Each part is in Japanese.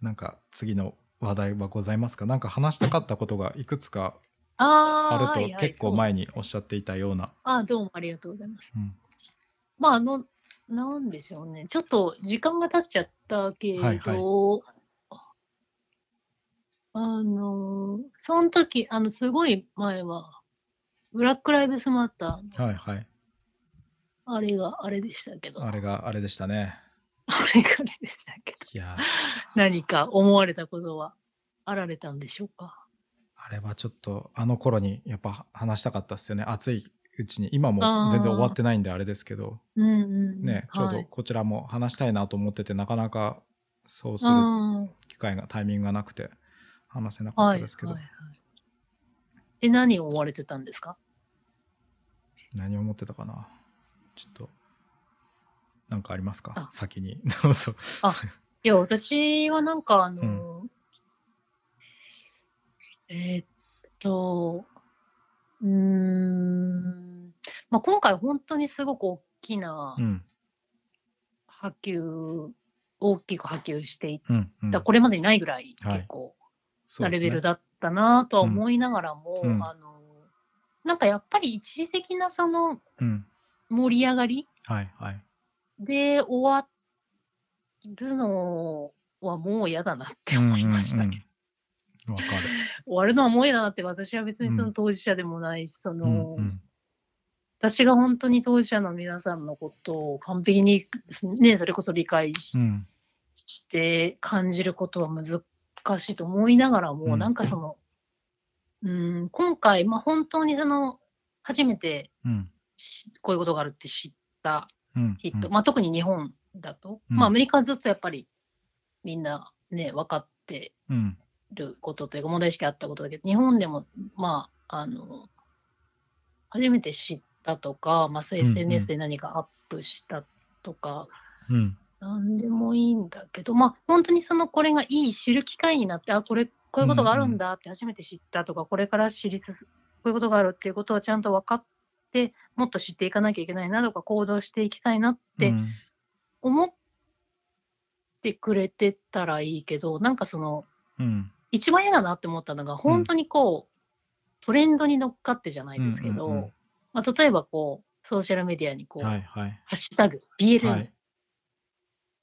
なんか次の話題はございますか？なんか話したかったことがいくつかあるとはいはい、結構前におっしゃっていたような。ああ、どうもありがとうございます。うんまあ、あの、なんでしょうね。ちょっと時間が経っちゃったけど、はいはあの、その時、あの、すごい前は、ブラック・ライブスマッターのはいはい。あれがあれでしたけど、あれがあれでしたね。あれがあれでしたけど、いやー何か思われたことはあられたんでしょうか？あれはちょっとあの頃にやっぱ話したかったですよね。熱いうちに。今も全然終わってないんであれですけど、うんうんうん。ね、ちょうはいどこちらも話したいなと思ってて、なかなかそうするうん機会が、タイミングがなくて話せなかっはいたですけど、はいはい。で、何を思われてたんですか？何を思ってたかな？ちょっと、なんかありますか？あ先に。どうぞ。いや、私はなんか、あの、えーっと、うーん、まあ、今回本当にすごく大きなうん。波及、大きく波及していっうん。うんた、これまでにないぐらいはい結構なレベルだったなとは思いながらも、うんあの、なんかやっぱり一時的なそのうん。盛り上がりはいはい。で終わるのはもう嫌だなって思いましたけど。うんうんうん。わかる。終わるのはもう嫌だなって私は別にそうんの当事者でもないし、その、うんうん私が本当に当事者の皆さんのことを完璧に、ね、それこそ理解し,、うんて感じることは難しいと思いながらも、うんなんかその、うん、今回、まあ、本当にその初めてうんしこういうことがあるって知ったうん人、まあ、特に日本だと、うん。まあ、アメリカはずっとやっぱりみんなね、分かってうん。ることというか、問題意識あったことだけど、日本でも、まあ、あの、初めて知ったとか、まあ、SNS で何かアップしたとか、うん。なんでもいいんだけど、まあ、本当にその、これがいい知る機会になって、あ、これ、こういうことがあるんだって初めて知ったとか、これから知りつつ、こういうことがあるっていうことをちゃんと分かって、もっと知っていかなきゃいけないなとか、行動していきたいなってうん。思ってくれてたらいいけど、なんかその、うん。一番嫌だなって思ったのが、本当にこう、トレンドに乗っかってじゃないですけど、うんうんうん。まあ、例えばこう、ソーシャルメディアにこう、はいはい。ハッシュタグ、BLM、はい。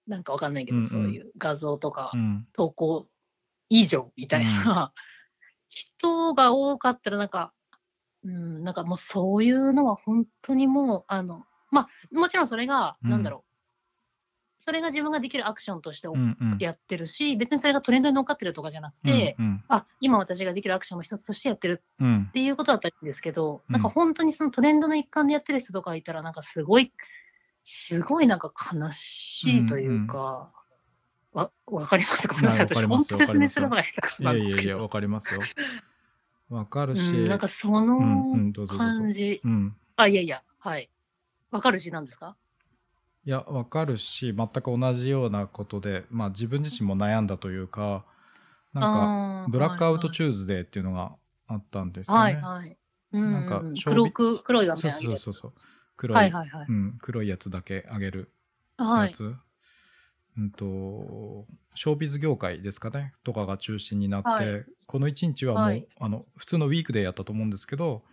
なんかわかんないけど、うんうん。そういう画像とかうん。投稿以上みたいな、人が多かったら、なんか、うん、なんかもうそういうのは本当にもう、あの、まあ、もちろんそれが、うん。なんだろう、それが自分ができるアクションとしてうんうん。やってるし、別にそれがトレンドに乗っかってるとかじゃなくて、うんあ、今私ができるアクションの一つとしてやってるうん。っていうことだったんですけど、うん。なんか本当にそのトレンドの一環でやってる人とかいたら、なんかすごい、すごいなんか悲しいというか、わ、わかりますか？ごめんなさい。私、はいわかります本当説明するのが下手くそいなんですけど。やいやいやわかりますよわかるし。うん、なんかそのんどうぞどうん。あ、いやいや、はい。わかるしなんですか？いやわかるし全く同じようなことでまあ自分自身も悩んだというかなんかブラックアウトはいチューズデーっていうのがあったんですよね、はいはい。うんなんか勝黒負く黒い画面上げるやつそうそうそう黒い、はいはいはい。うん、黒いやつだけあげるはい。やつ、うんとショービズ業界ですかねとかが中心になって、はいこの1日はもう、はいあの普通のウィークデーやったと思うんですけど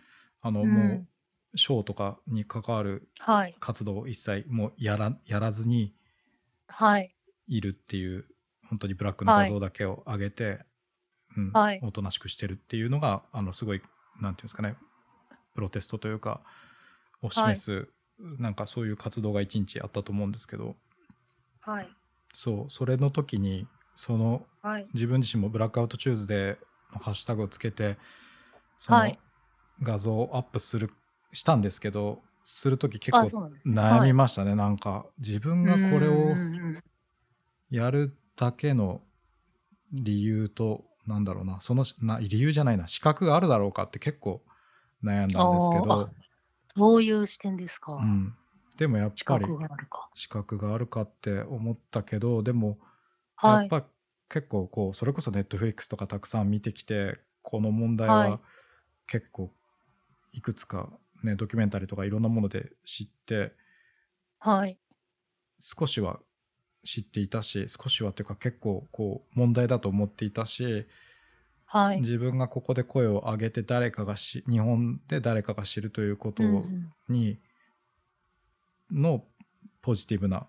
あの、うんもうショーとかに関わるはい。活動を一切もうやらやらずにはい。いるっていう本当にブラックの画像だけを上げて、うんはいおとなしくしてるっていうのがあのすごいなんていうんですかねプロテストというかを示す、なんかそういう活動が一日あったと思うんですけどはい。そうそれの時にそのはい。自分自身もブラックアウトチューズデーのハッシュタグをつけてそのはい画像をアップするしたんですけどする時結あ、構。悩みましたね、なんか自分がこれをやるだけの理由となんだろうなそのな理由じゃないな資格があるだろうかって結構悩んだんですけど、そういう視点ですか。うん、でもやっ資ぱり格があるか。資格があるかって思ったけどでもはい。やっぱ結構こうそれこそネットフリックスとかたくさん見てきてこの問題は結構いくつかねドキュメンタリーとかいろんなもので知ってはい。少しは知っていたし少しはっていうか結構こう問題だと思っていたしはい。自分がここで声を上げて誰かがし日本で誰かが知るということに、のポジティブな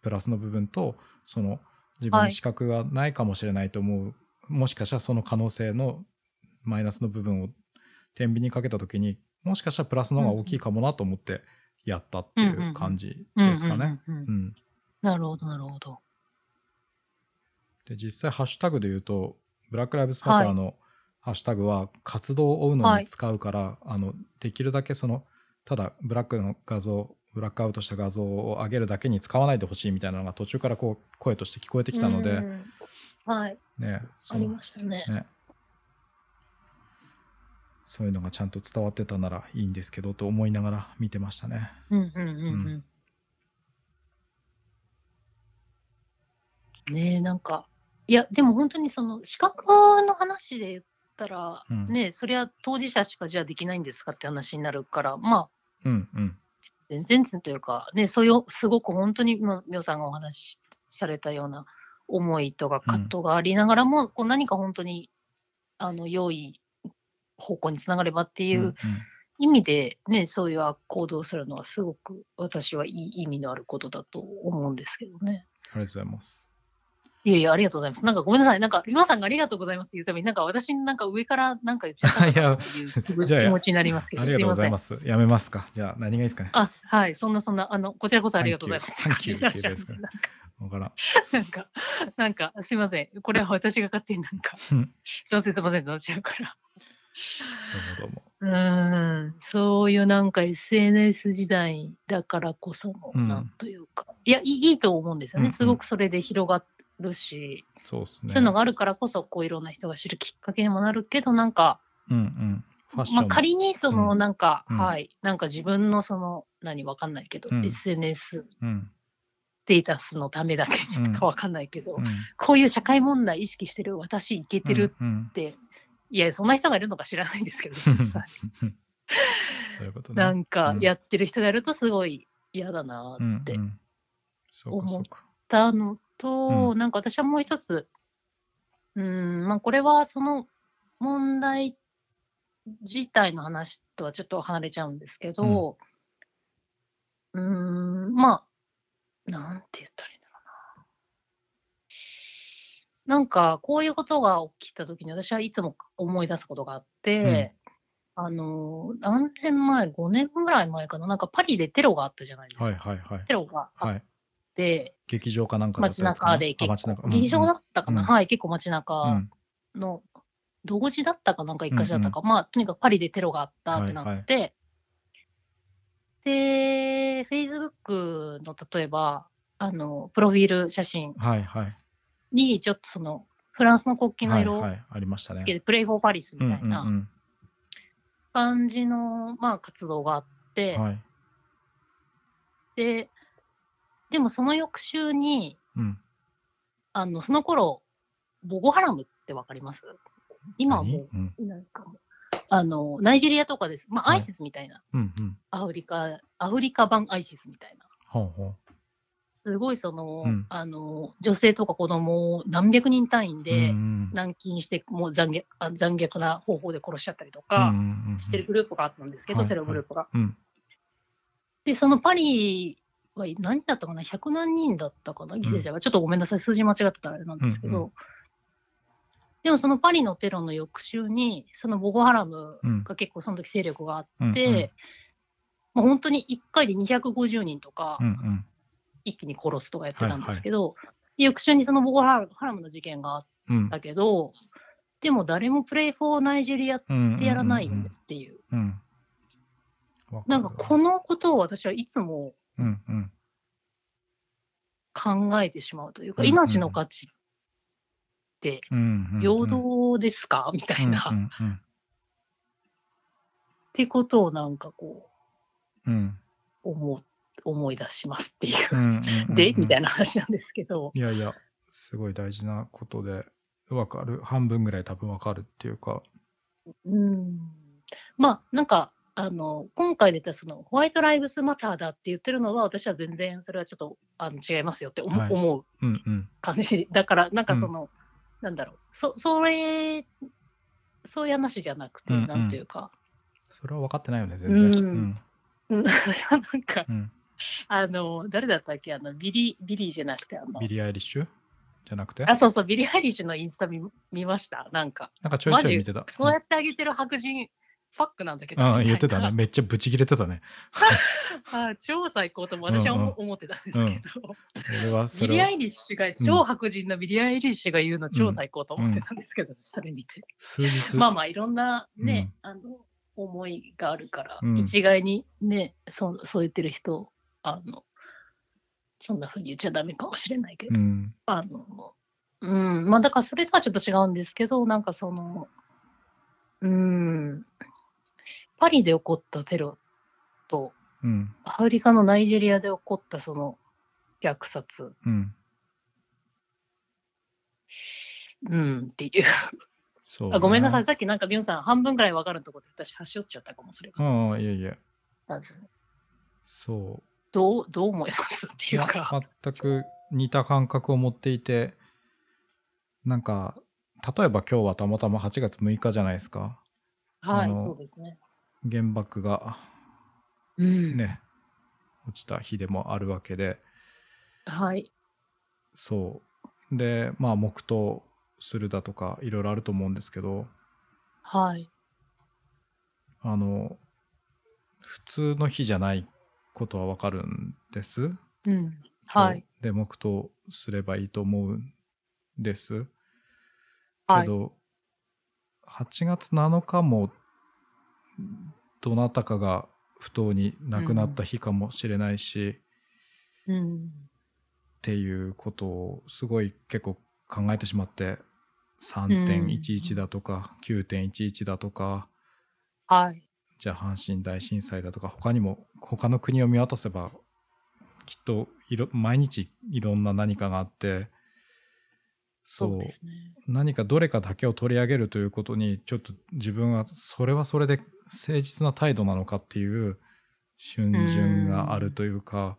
プラスの部分とその自分はい。に資格がないかもしれないと思う、もしかしたらその可能性のマイナスの部分を天秤にかけた時にもしかしたらプラスの方が大きいかもなと思ってやったっていう感じですかね。なるほど、なるほど。で実際ハッシュタグで言うとブラック・ライブズ・マターのハッシュタグは活動を追うのに使うから、あのできるだけそのただブラックの画像ブラックアウトした画像を上げるだけに使わないでほしいみたいなのが途中からこう声として聞こえてきたので、うんはい。ねありましたね。ねそういうのがちゃんと伝わってたならいいんですけどと思いながら見てましたね。うんうんうんうん。ねえ、なんか、いや、でも本当にその資格の話で言ったら、うんねえ、それは当事者しかじゃあできないんですかって話になるから、まあ、うんうん全然というか、ね、そういうすごく本当に今、みょうさんがお話しされたような思いとか葛藤がありながらも、こう何か本当にあの良い方向につながればっていうんううん意味で、ね、そういう行動をするのはすごく私はいい意味のあることだと思うんですけどね。ありがとうございます。いやいや、ありがとうございます。なんかごめんなさい。なんか、皆さんがありがとうございますって言うために、なんか私になんか上からなんか言っちゃったっていう気持ちになりますけど、。ありがとうございますす。やめますか。じゃあ何がいいですかね。あ、はい。そんなそんな、あの、こちらこそありがとうございます。サンキューっていいですかね わからん。なんか、なんか、すいません。これは私が勝手になんか、すいません、すいません、なっちゃうから。どうもどうも。うーん、そういうなんか SNS 時代だからこその、うんなんというか、いやいい、いいと思うんですよね。うんうんすごくそれで広がるし、そうですね。そういうのがあるからこそ、こういろんな人が知るきっかけにもなるけど、なんか。まあ、仮にその、うん。なんか、うん。はい、なんか自分のその、何わかんないけど、うん。SNS うん。ステータスのためだけうん。かわかんないけど、うん。こういう社会問題意識してる私いけてるうんうん。って、いや、そんな人がいるのか知らないんですけど、そういうことね。なんかうん。やってる人がいるとすごい嫌だなって思っ。たのと、うんなんか私はもう一つ、うーん、まあこれはその問題自体の話とはちょっと離れちゃうんですけど、うーん、まあ、なんて言ったらいいんだろうな。なんか、こういうことが起きたときに私はいつも思い出すことがあって、あの、何年前、5年ぐらい前かな、なんかパリでテロがあったじゃないですか。はいはいはい。テロがあっ劇場かなんか街中で結構。劇場だったかな、うん。はい、結構街う中ん。の、同時だったかなんか一箇所だったか、まあ、とにかくパリでテロがあったってなって、で、Facebook の例えば、あの、プロフィール写真はいはい。に、ちょっとその、フランスの国旗の色をつけ。て、プレイフォーパリスみうんたいなうんうん。感じの、まあ、活動があって、はい。で、でもその翌週に、うん。あの、その頃、ボゴハラムってわかります？今はもうなんかもう、あの、ナイジェリアとかです。まあ、はいアイシスみたいな。うんうん。アフリカ、アフリカ版アイシスみたいな。ほうほすごいその、うんあの、女性とか子供を何百人単位う。でうん軟禁して、もう残虐あ残虐な方法で殺しちゃったりとうんかうんうんうんしてるグループがあったんですけど、はいテログループが。うんで、そのパリは何だったかな ?100 何人だったかな？犠牲者が。ちょっとごめんなさい。数字間違ってたらあれなんですけど。うんうでもそのパリのテロの翌週に、そのボゴハラムうん。が結構その時勢力があって、うんうん。まあ、本当に1回で250人とかうんうん。一気に殺すとかやってたんですけど、翌週にそのボゴハラムの事件があっうんたけど、でも誰もプレイフォーナイジェリアっうんてやらないっていう。なんかこのことを私はいつもうんうん。考えてしまうというか、うんうん。命の価値ってうんうん平等ですか？みたいな、っうんうんてことをなんかこうんうん。う思う思い出しますっていう。うんうんうん。で、みたいな話なんですけど、いやいやすごい大事なことでわかる。半分ぐらい多分わかるっていうか。うん、まあなんかあの今回出たそのホワイト・ライブスマターだって言ってるのは、私は全然それはちょっとあの違いますよって思,、はい。思ううんうん感じ。だから、なんかその、なんだろう、そそれ、そういう話じゃなくて、うんうん。なんていうか、それは分かってないよね全然。うん。うん、なんか、うん。あの、誰だったっけ？あの、ビリ、ビリーじゃなくて、あの。ビ、リー・アイリッシュ？じゃなくて？あ、そうそう、ビリー・アイリッシュのインスタ見見ました。なんか、なんかちょいちょい見てた。そうやってあげてる白人、ファックなんだけど。うん、うん言ってたね。めっちゃブチ切れてたね。あ超最高とも私は思,、ってたんですけど、俺はそビリー・アイリッシュが、超白人のビリー・アイリッシュが言うの超最高と思ってたんですけど、それ見て。数日。まあまあ、いろんなね、あの、思いがあるから、うん。一概にね、そうそう言ってる人、あの、そんな風に言っちゃダメかもしれないけど、うん。あの、うん、まあだからそれとはちょっと違うんですけど、なんかその、うん、パリで起こったテロと、うん。アフリカのナイジェリアで起こったその虐殺、うん。うんっていう。そう、あごめんなさい、さっきなんかビョンさん半分ぐらい分かるところで私端折っちゃったかもしれません。うんいえ。いえまずそう。どう、どう思いますっていうか。全く似た感覚を持っていてなんか例えば今日はたまたま8月6日じゃないですか。はい、そうですね。原爆がうん。ね、落ちた日でもあるわけではい。そうでまあ黙祷するだとかいろいろあると思うんですけどはい。あの普通の日じゃないことはわかるんです？うん。はい。で黙祷すればいいと思うんです。はい。けど、8月7日もどなたかが不当に亡くなった日かもしれないし、うん。っていうことをすごい結構考えてしまって3.11だとか9.11だとかはい。じゃあ阪神大震災だとか他にも他の国を見渡せばきっといろ毎日いろんな何かがあってそうね。何かどれかだけを取り上げるということにちょっと自分はそれはそれで誠実な態度なのかっていう逡巡があるというか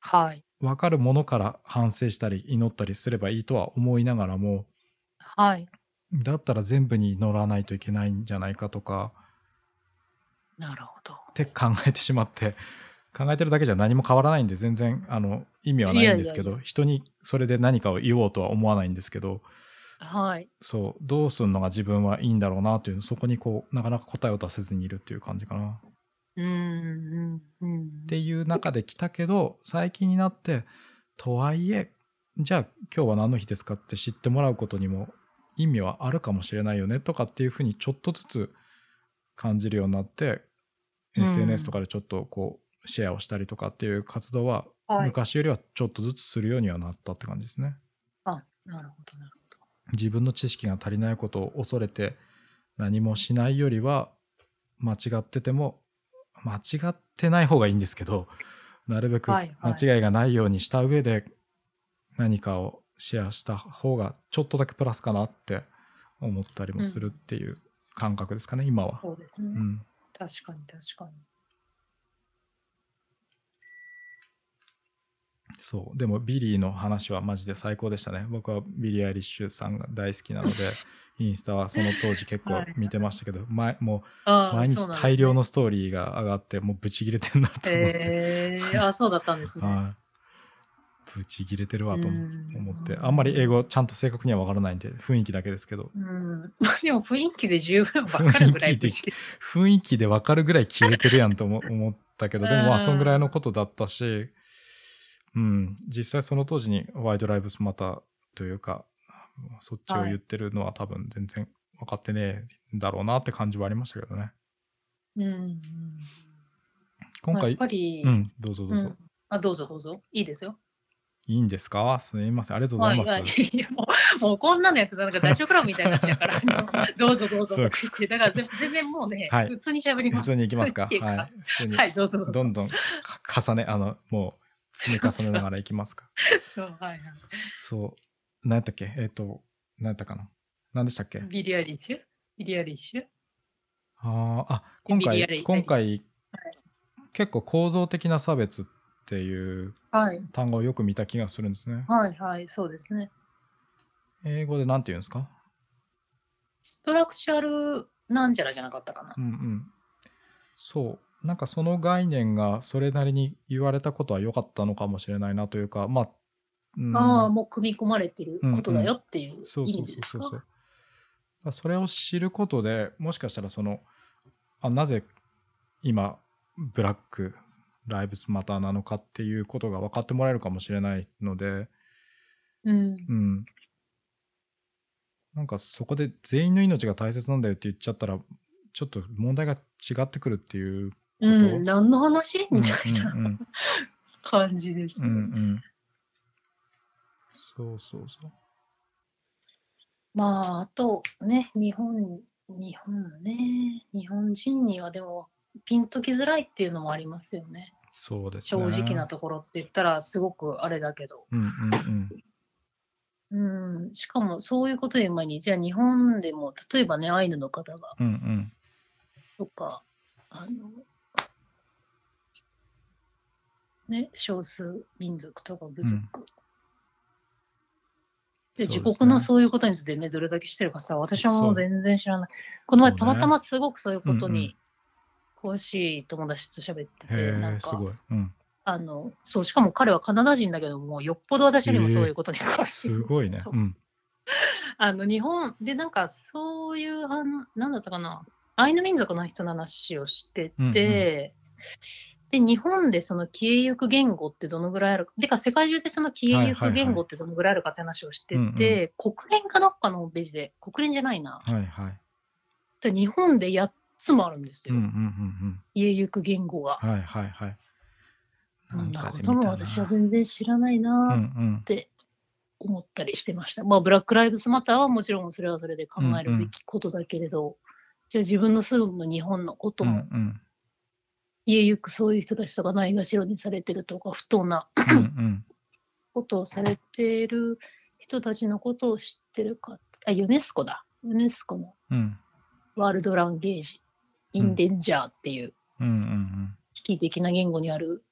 はい。分かるものから反省したり祈ったりすればいいとは思いながらもはい。だったら全部に祈らないといけないんじゃないかとかなるほど。って考えてしまって考えてるだけじゃ何も変わらないんで全然あの意味はないんですけど人にそれで何かを言おうとは思わないんですけどはい。そうどうするのが自分はいいんだろうなというそこにこうなかなか答えを出せずにいるっていう感じかな。うん。うん。うん。っていう中で来たけど最近になってとはいえじゃあ今日は何の日ですかって知ってもらうことにも意味はあるかもしれないよねとかっていうふうにちょっとずつ感じるようになって、うん SNS とかでちょっとこうシェアをしたりとかっていう活動ははい。昔よりはちょっとずつするようにはなったって感じですね。あ、なるほど、なる自分の知識が足りないことを恐れて何もしないよりは間違ってても間違ってない方がいいんですけどなるべく間違いがないようにした上で何かをシェアした方がちょっとだけプラスかなって思ったりもするっていう感覚ですかね、今は。ほど。そうですね。うん、確かに、確かに。そう。でもビリーの話はマジで最高でしたね。僕はビリー・アイリッシュさんが大好きなので インスタはその当時結構見てましたけど、前もあう毎日大量のストーリーが上がってもうブチギレてんなと思って、へえあ、そうだったんですね。はい。ブチギレてるわと思ってあんまり英語ちゃんと正確には分からないんで雰囲気だけですけど。うん。ま あでも雰囲気で十分わかるぐらい 雰囲気で雰囲気で分かるぐらい切れてるやんと思思ったけどでもまうん。あそんぐらいのことだったし、うん、実際その当時にホワイトライブスマターというかそっちを言ってるのは多分全然分かってねえんだろうなって感じはありましたけどねうんうん。今回まあやっぱり、うんどうぞどうぞ、うんあ、どうぞどうぞ。いいですよ。いいんですか？すみませんありがとうございます、はいはいもうもうこんなのやつなんかダチョウ倶楽部みたいになっちゃうから、どうぞどうぞ。だから全全然もうね、はい普通に喋ります。普通に行きますか？はい普通に、はい、どうぞどうぞ。どんどんか重ねあのもう積み重ねながらいきますか そうはいはいそう何やったっけ？えっ、と何やったかな？何でしたっけ？ビリアリッシュ？ビリアリッシュ？あーあ今回今回、はい結構構造的な差別っていうはい。単語をよく見た気がするんですね。はいはい、そうですね。英語で何て言うんですか？ストラクチャルなんちゃらじゃなかったかなう。んうん。そう。なんかその概念がそれなりに言われたことは良かったのかもしれないなというか、まあ、うん、ああ、もう組み込まれてることだよっていうそうそうそうそうそう。だそれを知ることでもしかしたらそのあなぜ今ブラックライブスマターなのかっていうことが分かってもらえるかもしれないので、うん。うん、なんかそこで全員の命が大切なんだよって言っちゃったらちょっと問題が違ってくるっていう。うん、何の話？うんみたいな感じですうんうね。んそうそうそう。まあ、あとね、日本、日本ね、日本人にはでも、ピンときづらいっていうのもありますよね。そうです正ね。直なところって言ったら、すごくあれだけど。うんうんうん。うん、しかもそういうこと言う前に、じゃあ日本でも、例えばね、アイヌの方が、うんうん。とか、あの、ね、少数民族とか部族。で、自そうですね国のそういうことについてね、どれだけ知ってるかさ、私はもう全然知らない。この前、たまたますごくそういうことに詳しい友達と喋ってて、なんか、すごい。うん。あの、そう、しかも彼はカナダ人だけども、よっぽど私よりもそういうことに詳しい。すごいね。うん。あの、日本で、なんか、そういう、あの、なんだったかな、アイヌ民族の人の話をしてて、で、日本でその消えゆく言語ってどのぐらいあるか、てか世界中でその消えゆく言語ってどのぐらいあるかって話をしてて、はいはいはい国連かどっかのホームページで、国連じゃないな、はいはい。で日本で8つもあるんですよ、うんうんうん消えゆく言語が。うん。はいはいはい。そんなでことも私は全然知らないうんなっうん。て思ったりしてました。まあ、ブラック・ライブズ・マターはもちろんそれはそれで考えるべきことだけれど、じゃあ自分の住む日本のことうんも、うん。家ゆくそういう人たちとかないがしろにされてるとか、不当な。ことをされている人たちのことを知ってるか。あ、ユネスコだ。ユネスコのうんワールドランゲージ、インデンジャーっていう危機的な言語にある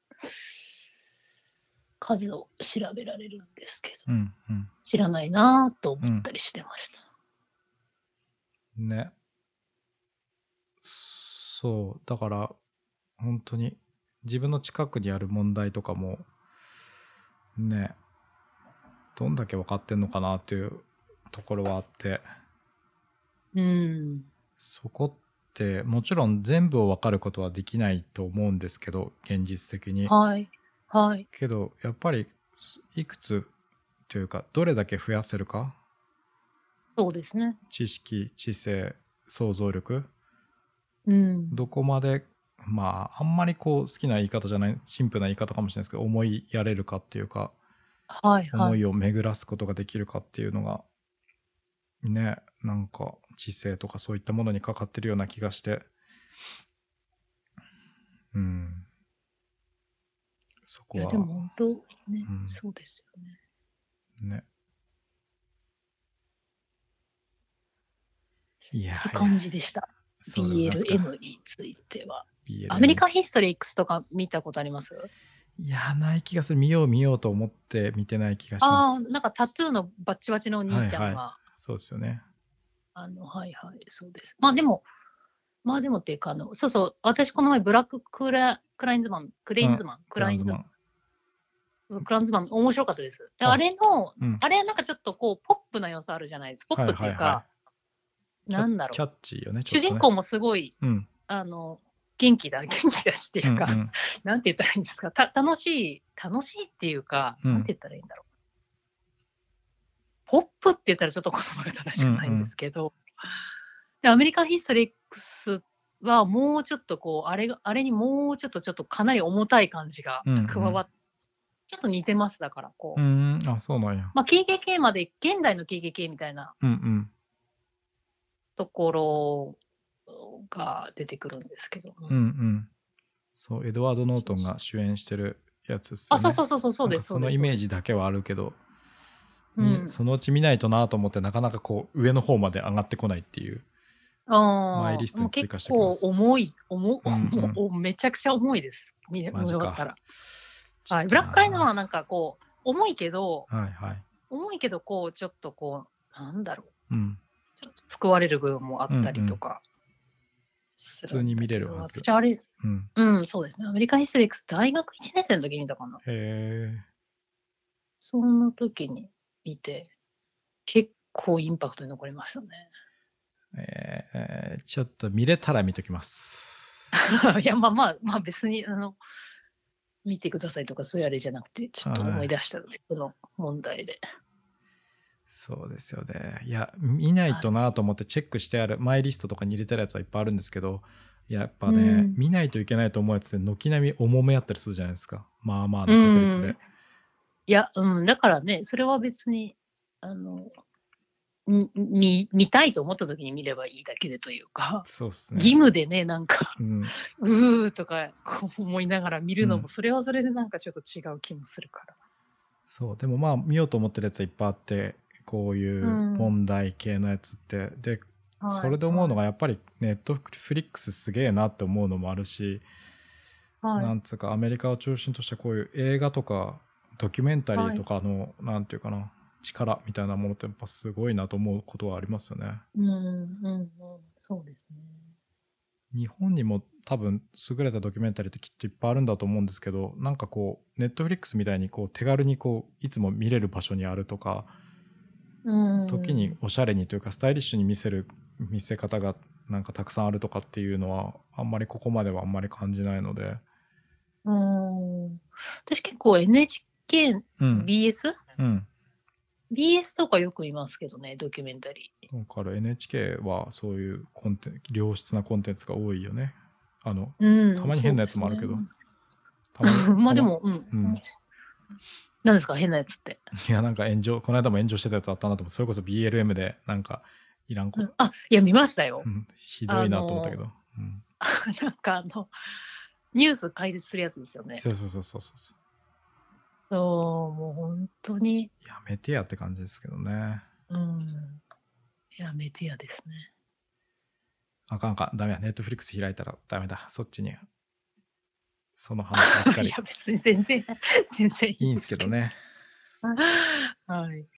数を調べられるんですけど、うんうん知らないなぁと思ったりしてました。うん。ね。そう。だから、本当に自分の近くにある問題とかも、ね、どんだけ分かってんのかなっていうところはあって、うん。そこってもちろん全部を分かることはできないと思うんですけど現実的に。はい。はい。けどやっぱりいくつというかどれだけ増やせるかそうですね。知識知性想像力うん。どこまでまああんまりこう好きな言い方じゃないシンプルな言い方かもしれないですけど思いやれるかっていうかはい。はい。思いを巡らすことができるかっていうのがねなんか知性とかそういったものにかかってるような気がしてうんそこいや、はでも本当ね、うんそうですよね。ねいやって感じでした。BLM については。アメリカンヒストリー X とか見たことあります？いやない気がする。見よう見ようと思って見てない気がしああ、ますなんかタトゥーのバッチバチのお兄ちゃんが、はいはそうですよね。あの、はいはい、そうです。まあでも、まあでもっていうか、あの、そうそう、私この前、ブラッククラクラインズマン、クレインズマン、クラインズマン、クラインズマン、面白かったです。でああれの、うん。あれなんかちょっとこう、ポップな要素あるじゃないですか。ポップっていうか、はいはい。はなんだろう、キャッチーよねちょっとね。主人公もすごい、うん。あの、元気だ、元気だしっていうか、うんうん。なんて言ったらいいんですか、た楽しい、楽しいっていうか、うん。なんて言ったらいいんだろう。ポップって言ったらちょっと言葉が正しくないんですけど、でアメリカンヒストリックスはもうちょっとこう、あれが、あれにもうちょっとちょっとかなり重たい感じがうんうん。加わって、ちょっと似てます、だから、こう。うんあそうなんや。まあ、KKK まで、現代の KKK みたいなうんうん。ところが出てくるんですけど、うんうんそうエドワード・ノートンが主演してるやつっすよあ、ねそうそうそうそう、そうです。そのイメージだ。だけはあるけど、うんにそのうち見ないとなと思ってなかなかこう上の方まで上がってこないっていうあああ、マイリストに追加しておきま構す。重い、重、うんうん重めちゃくちゃ重いです。見。終わったら。はい。ブラックアイのはななんかこう、重いけど、はいはい。重いけど、こう、ちょっとこう、なんだろう。うん。ちょっと救われる部分もあったりとかす普通に見れるはず私あれ、うん。うん、そうですね。アメリカンヒストリックス大学1年生の時に見たかな。へえ。その時に見て、結構インパクトに残りましたね。えーちょっと見れたら見ときます。いや、まあまあ、まあ別に、あの、見てくださいとかそういうあれじゃなくて、ちょっと思い出したので、この問題で。そうですよね。いや、見ないとなと思ってチェックしてある、マイリストとかに入れてるやつはいっぱいあるんですけど、やっぱね、うん見ないといけないと思うやつで軒並み重めやったりするじゃないですか。まあまあの確率で。うんいや、うん、だからね、それは別に、あの、み見見たいと思った時に見ればいいだけでというか、そうですね。義務でね、なんか、うん、うーとか思いながら見るのうんも、それはそれでなんかちょっと違う気もするから。そうでもまあ見ようと思ってるやつはいっぱいあってこういううん。問題系のやつって、ではい。それで思うのがやっぱりネットフリックスすげえなって思うのもあるし、はい、なんつうかアメリカを中心としたこういう映画とかドキュメンタリーとかの、なんていうかな力みたいなものってやっぱすごいなと思うことはありますよね。うんうんうん、そうですね。日本にも多分優れたドキュメンタリーってきっといっぱいあるんだと思うんですけどなんかこうネットフリックスみたいにこう手軽にこういつも見れる場所にあるとかうん、時におしゃれにというかスタイリッシュに見せる見せ方がなんかたくさんあるとかっていうのはあんまりここまではあんまり感じないので。うん。私結構 NHK、うん。BS?BS うん。とかよく見ますけどね、ドキュメンタリー。だから NHK はそういうコンテン良質なコンテンツが多いよね。あのうん、たまに変なやつもあるけど。そうたまに まあでたも、うん。うん何ですか、変なやつって。いやなんか炎上この間も炎上してたやつあったなと思ってそれこそ BLM でなんかいらんこと、うん。あ、いや、見ましたよ。う。ん。ひどいなと思ったけど、うん、なんかあの、ニュース解説するやつですよね。そうそうそうそうそうそう、もう本当に、やめてやって感じですけどね。うん。やめてやですね。あかんあかん。ダメやネットフリックス開いたらダメだ。そっちにその話ばっかり。いや、別に全然、全然いいいんですけどね。はい。